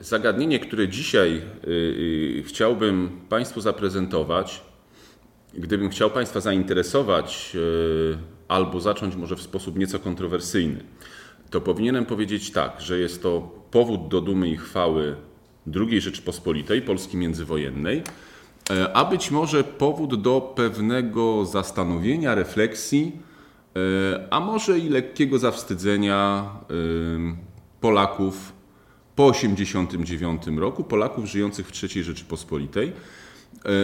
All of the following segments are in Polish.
zagadnienie, które dzisiaj chciałbym Państwu zaprezentować, gdybym chciał Państwa zainteresować albo zacząć może w sposób nieco kontrowersyjny, to powinienem powiedzieć tak, że jest to powód do dumy i chwały II Rzeczypospolitej, Polski międzywojennej, a być może powód do pewnego zastanowienia, refleksji, a może i lekkiego zawstydzenia Polaków po 1989 roku, Polaków żyjących w III Rzeczypospolitej.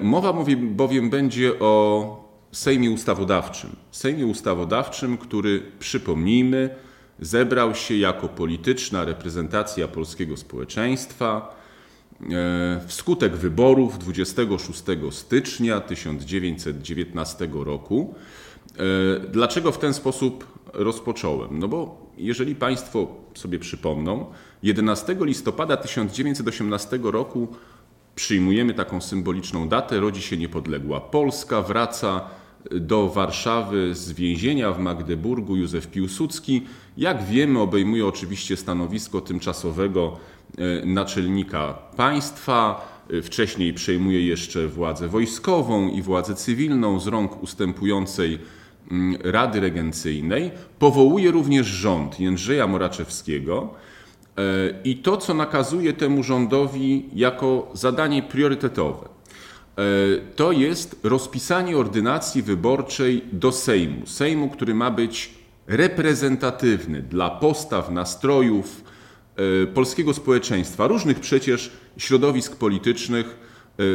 Mowa bowiem będzie o Sejmie Ustawodawczym. Sejmie Ustawodawczym, który, przypomnijmy, zebrał się jako polityczna reprezentacja polskiego społeczeństwa e, wskutek wyborów 26 stycznia 1919 roku. E, dlaczego w ten sposób rozpocząłem? No bo jeżeli Państwo sobie przypomną, 11 listopada 1918 roku przyjmujemy taką symboliczną datę, rodzi się niepodległa Polska, wraca do Warszawy z więzienia w Magdeburgu Józef Piłsudski. Jak wiemy, obejmuje oczywiście stanowisko tymczasowego e, naczelnika państwa. E, wcześniej przejmuje jeszcze władzę wojskową i władzę cywilną z rąk ustępującej Rady Regencyjnej. Powołuje również rząd Jędrzeja Moraczewskiego. E, I to, co nakazuje temu rządowi jako zadanie priorytetowe, E, to jest rozpisanie ordynacji wyborczej do Sejmu. Sejmu, który ma być reprezentatywny dla postaw, nastrojów e, polskiego społeczeństwa, różnych przecież środowisk politycznych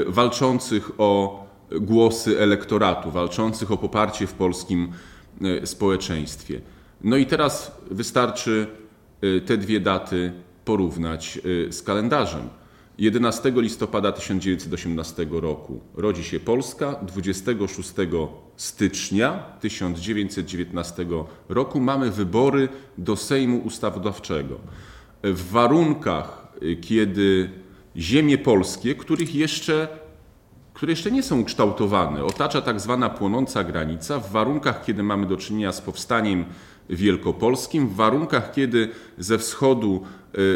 walczących o głosy elektoratu, walczących o poparcie w polskim społeczeństwie. No i teraz wystarczy te dwie daty porównać z kalendarzem. 11 listopada 1918 roku rodzi się Polska, 26 stycznia 1919 roku mamy wybory do Sejmu Ustawodawczego. W warunkach, kiedy ziemie polskie, których jeszcze, które jeszcze nie są ukształtowane, otacza tak zwana płonąca granica, w warunkach, kiedy mamy do czynienia z powstaniem wielkopolskim, w warunkach, kiedy ze wschodu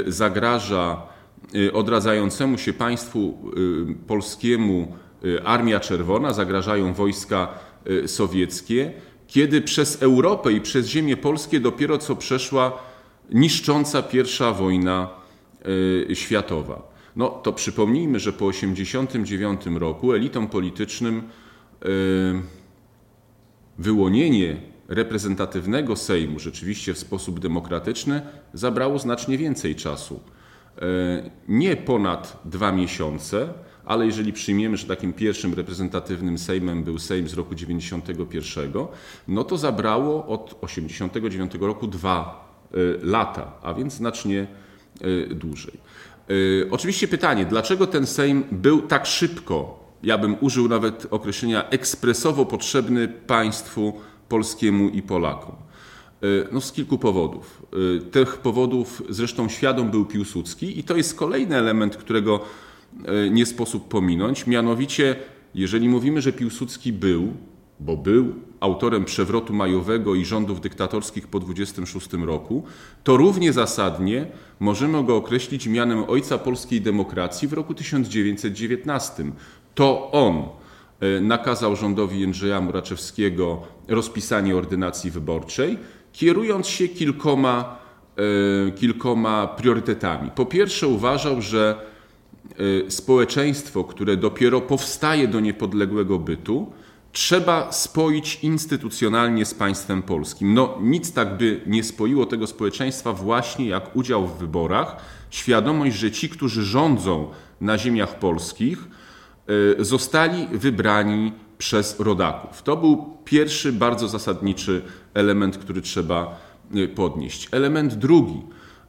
y, zagraża Y, odradzającemu się państwu y, polskiemu Armia Czerwona, zagrażają wojska sowieckie, kiedy przez Europę i przez ziemię polskie dopiero co przeszła niszcząca pierwsza wojna światowa. No to przypomnijmy, że po 1989 roku elitom politycznym wyłonienie reprezentatywnego Sejmu rzeczywiście w sposób demokratyczny zabrało znacznie więcej czasu. E, nie ponad dwa miesiące, ale jeżeli przyjmiemy, że takim pierwszym reprezentatywnym Sejmem był Sejm z roku 91, no to zabrało od 89 roku dwa e, lata, a więc znacznie e, dłużej. Oczywiście pytanie, dlaczego ten Sejm był tak szybko, ja bym użył nawet określenia ekspresowo potrzebny państwu polskiemu i Polakom? E, no z kilku powodów. E, tych powodów zresztą świadom był Piłsudski i to jest kolejny element, którego nie sposób pominąć. Mianowicie, jeżeli mówimy, że Piłsudski był, bo był autorem przewrotu majowego i rządów dyktatorskich po 26 roku, to równie zasadnie możemy go określić mianem ojca polskiej demokracji w roku 1919. To on nakazał rządowi Jędrzeja Muraczewskiego rozpisanie ordynacji wyborczej, kierując się kilkoma, e, kilkoma priorytetami. Po pierwsze, uważał, że e, społeczeństwo, które dopiero powstaje do niepodległego bytu, trzeba spoić instytucjonalnie z państwem polskim. No, nic tak by nie spoiło tego społeczeństwa właśnie jak udział w wyborach, świadomość, że ci, którzy rządzą na ziemiach polskich, e, zostali wybrani przez rodaków. To był pierwszy bardzo zasadniczy element, który trzeba y, podnieść. Element drugi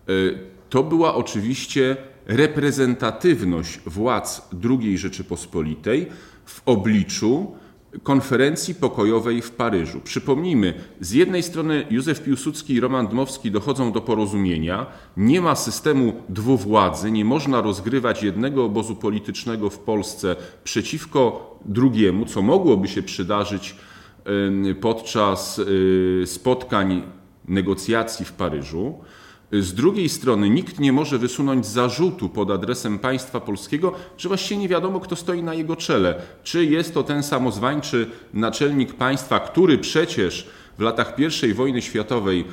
y, to była oczywiście reprezentatywność władz II Rzeczypospolitej w obliczu konferencji pokojowej w Paryżu. Przypomnijmy, z jednej strony Józef Piłsudski i Roman Dmowski dochodzą do porozumienia, nie ma systemu dwuwładzy, nie można rozgrywać jednego obozu politycznego w Polsce przeciwko drugiemu, co mogłoby się przydarzyć podczas y, spotkań negocjacji w Paryżu. Z drugiej strony nikt nie może wysunąć zarzutu pod adresem państwa polskiego, że właściwie nie wiadomo, kto stoi na jego czele. Czy jest to ten samozwańczy naczelnik państwa, który przecież w latach I wojny światowej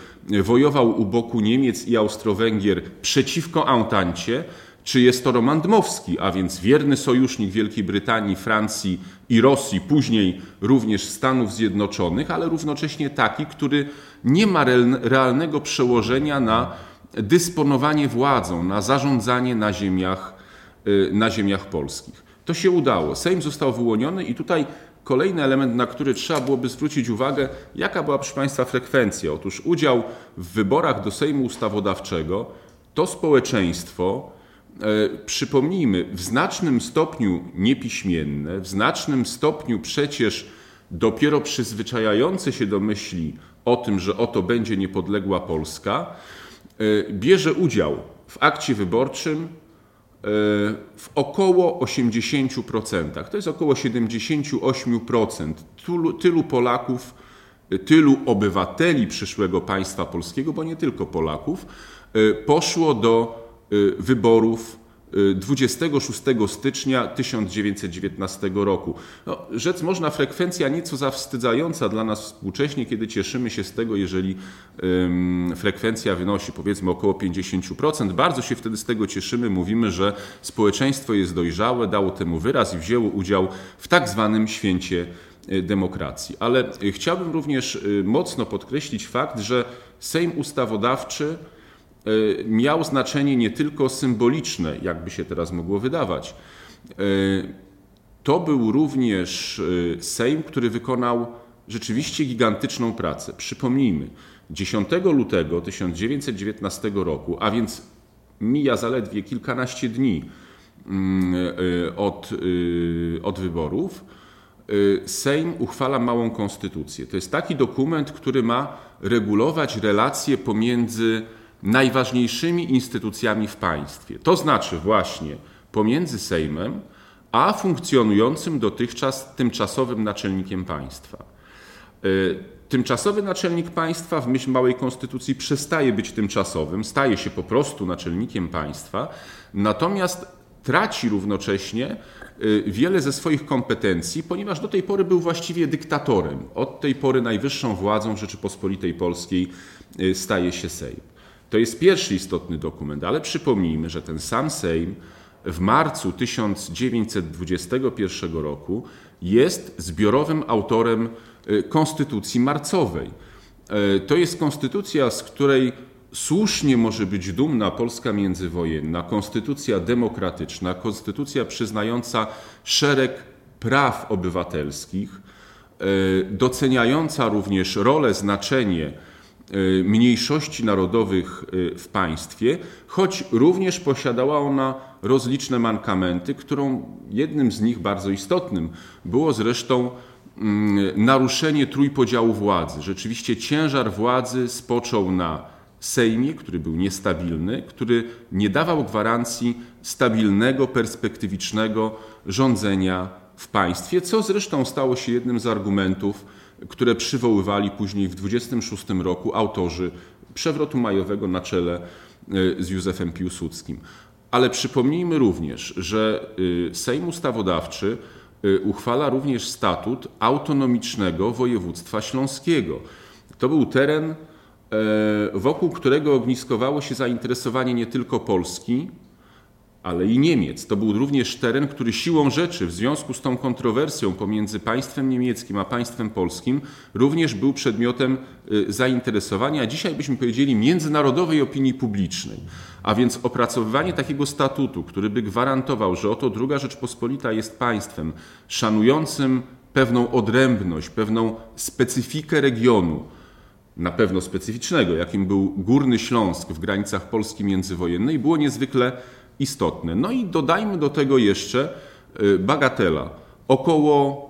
wojował u boku Niemiec i Austro-Węgier przeciwko Antancie, czy jest to Roman Dmowski, a więc wierny sojusznik Wielkiej Brytanii, Francji i Rosji, później również Stanów Zjednoczonych, ale równocześnie taki, który nie ma realnego przełożenia na dysponowanie władzą, na zarządzanie na ziemiach, y, na ziemiach polskich. To się udało. Sejm został wyłoniony i tutaj kolejny element, na który trzeba byłoby zwrócić uwagę, jaka była, proszę Państwa, frekwencja. Otóż udział w wyborach do Sejmu Ustawodawczego to społeczeństwo, przypomnijmy, w znacznym stopniu niepiśmienne, w znacznym stopniu przecież dopiero przyzwyczajające się do myśli o tym, że oto będzie niepodległa Polska, e, bierze udział w akcie wyborczym e, w około 80%. To jest około 78%. Tylu, tylu Polaków, tylu obywateli przyszłego państwa polskiego, bo nie tylko Polaków, e, poszło do wyborów 26 stycznia 1919 roku. No, rzec można frekwencja nieco zawstydzająca dla nas współcześnie, kiedy cieszymy się z tego, jeżeli ym, frekwencja wynosi powiedzmy około 50%. Bardzo się wtedy z tego cieszymy, mówimy, że społeczeństwo jest dojrzałe, dało temu wyraz i wzięło udział w tak zwanym święcie y, demokracji. Ale y, chciałbym również y, mocno podkreślić fakt, że Sejm Ustawodawczy miał znaczenie nie tylko symboliczne, jakby się teraz mogło wydawać. E, to był również e, Sejm, który wykonał rzeczywiście gigantyczną pracę. Przypomnijmy, 10 lutego 1919 roku, a więc mija zaledwie kilkanaście dni mm, od, od wyborów, Sejm uchwala małą konstytucję. To jest taki dokument, który ma regulować relacje pomiędzy najważniejszymi instytucjami w państwie. To znaczy właśnie pomiędzy Sejmem a funkcjonującym dotychczas tymczasowym naczelnikiem państwa. E, tymczasowy naczelnik państwa w myśl małej konstytucji przestaje być tymczasowym, staje się po prostu naczelnikiem państwa, natomiast traci równocześnie e, wiele ze swoich kompetencji, ponieważ do tej pory był właściwie dyktatorem. Od tej pory najwyższą władzą Rzeczypospolitej Polskiej e, staje się Sejm. To jest pierwszy istotny dokument, ale przypomnijmy, że ten sam Sejm w marcu 1921 roku jest zbiorowym autorem y, Konstytucji Marcowej. Y, to jest konstytucja, z której słusznie może być dumna Polska międzywojenna, konstytucja demokratyczna, konstytucja przyznająca szereg praw obywatelskich, y, doceniająca również rolę, znaczenie mniejszości narodowych y, w państwie, choć również posiadała ona rozliczne mankamenty, którą jednym z nich bardzo istotnym było zresztą mm, naruszenie trójpodziału władzy. Rzeczywiście ciężar władzy spoczął na Sejmie, który był niestabilny, który nie dawał gwarancji stabilnego, perspektywicznego rządzenia w państwie, co zresztą stało się jednym z argumentów które przywoływali później w 26 roku autorzy przewrotu majowego na czele e, z Józefem Piłsudskim. Ale przypomnijmy również, że e, Sejm Ustawodawczy e, uchwala również statut autonomicznego województwa śląskiego. To był teren, wokół którego ogniskowało się zainteresowanie nie tylko Polski, ale i Niemiec. To był również teren, który siłą rzeczy w związku z tą kontrowersją pomiędzy państwem niemieckim a państwem polskim również był przedmiotem y, zainteresowania, dzisiaj byśmy powiedzieli międzynarodowej opinii publicznej. A więc opracowywanie takiego statutu, który by gwarantował, że oto II Rzeczpospolita jest państwem szanującym pewną odrębność, pewną specyfikę regionu, na pewno specyficznego, jakim był Górny Śląsk w granicach Polski międzywojennej, było niezwykle istotne. No i dodajmy do tego jeszcze y, bagatela. Około,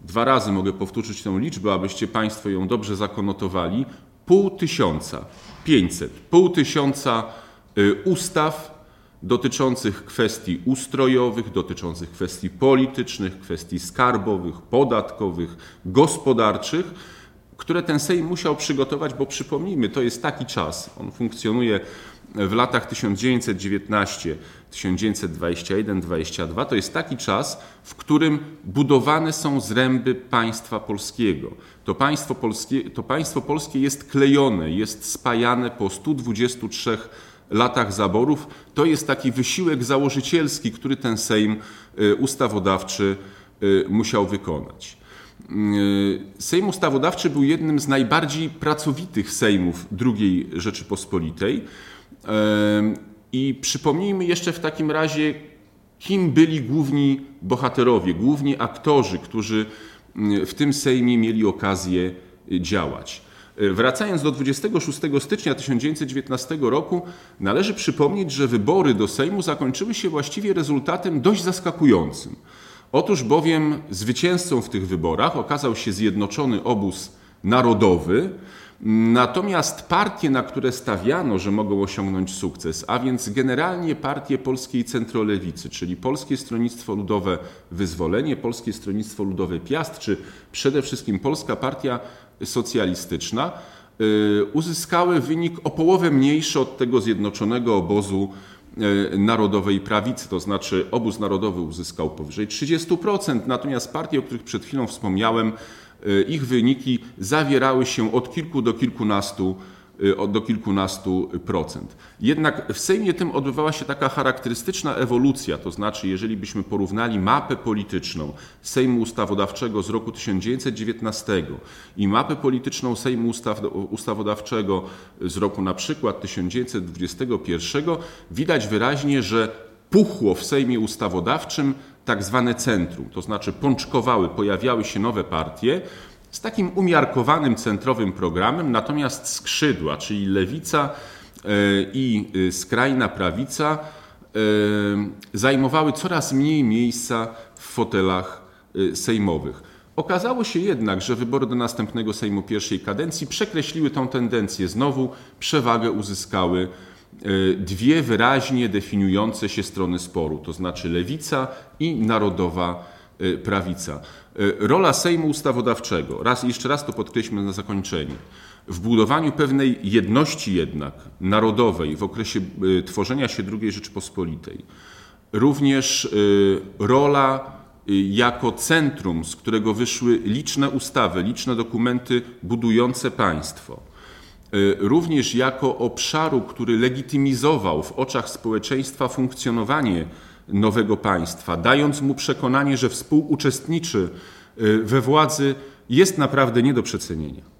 dwa razy mogę powtórzyć tę liczbę, abyście Państwo ją dobrze zakonotowali, pół tysiąca, pięćset, pół tysiąca y, ustaw dotyczących kwestii ustrojowych, dotyczących kwestii politycznych, kwestii skarbowych, podatkowych, gospodarczych, które ten Sejm musiał przygotować, bo przypomnijmy, to jest taki czas, on funkcjonuje w latach 1919-1921-22, to jest taki czas, w którym budowane są zręby państwa polskiego. To państwo polskie, to państwo polskie jest klejone, jest spajane po 123 latach zaborów. To jest taki wysiłek założycielski, który ten Sejm y, ustawodawczy y, musiał wykonać. Y, Sejm Ustawodawczy był jednym z najbardziej pracowitych sejmów II Rzeczypospolitej. I przypomnijmy jeszcze w takim razie, kim byli główni bohaterowie, główni aktorzy, którzy w tym Sejmie mieli okazję działać. Wracając do 26 stycznia 1919 roku, należy przypomnieć, że wybory do Sejmu zakończyły się właściwie rezultatem dość zaskakującym. Otóż bowiem zwycięzcą w tych wyborach okazał się Zjednoczony Obóz Narodowy, natomiast partie, na które stawiano, że mogą osiągnąć sukces, a więc generalnie partie polskiej centrolewicy, czyli Polskie Stronnictwo Ludowe Wyzwolenie, Polskie Stronnictwo Ludowe Piast, czy przede wszystkim Polska Partia Socjalistyczna, y, uzyskały wynik o połowę mniejszy od tego Zjednoczonego Obozu E, narodowej prawicy, to znaczy obóz narodowy uzyskał powyżej 30%, natomiast partie, o których przed chwilą wspomniałem, ich wyniki zawierały się od kilku do kilkunastu Y, do kilkunastu procent. Jednak w Sejmie tym odbywała się taka charakterystyczna ewolucja, to znaczy jeżeli byśmy porównali mapę polityczną Sejmu Ustawodawczego z roku 1919 i mapę polityczną Sejmu Ustaw, Ustawodawczego z roku na przykład 1921, widać wyraźnie, że puchło w Sejmie Ustawodawczym tak zwane centrum, to znaczy pączkowały, pojawiały się nowe partie, z takim umiarkowanym centrowym programem, natomiast skrzydła, czyli lewica e, i e, skrajna prawica e, zajmowały coraz mniej miejsca w fotelach sejmowych. Okazało się jednak, że wybory do następnego Sejmu pierwszej kadencji przekreśliły tę tendencję. Znowu przewagę uzyskały dwie wyraźnie definiujące się strony sporu, to znaczy lewica i narodowa prawica. E, rola Sejmu Ustawodawczego, raz jeszcze raz to podkreślmy na zakończenie, w budowaniu pewnej jedności jednak narodowej w okresie e, tworzenia się II Rzeczypospolitej, również e, rola jako centrum, z którego wyszły liczne ustawy, liczne dokumenty budujące państwo, również jako obszaru, który legitymizował w oczach społeczeństwa funkcjonowanie nowego państwa, dając mu przekonanie, że współuczestniczy y, we władzy, jest naprawdę nie do przecenienia.